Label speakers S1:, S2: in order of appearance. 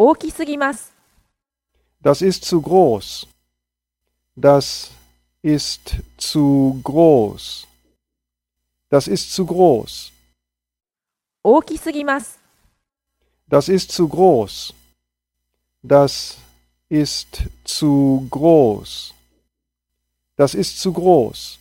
S1: 大きすぎます。
S2: Das ist zu groß. Das ist zu groß. Das ist zu groß.
S1: 大きすぎます。
S2: Das ist zu groß. Das ist zu groß. Das ist zu groß.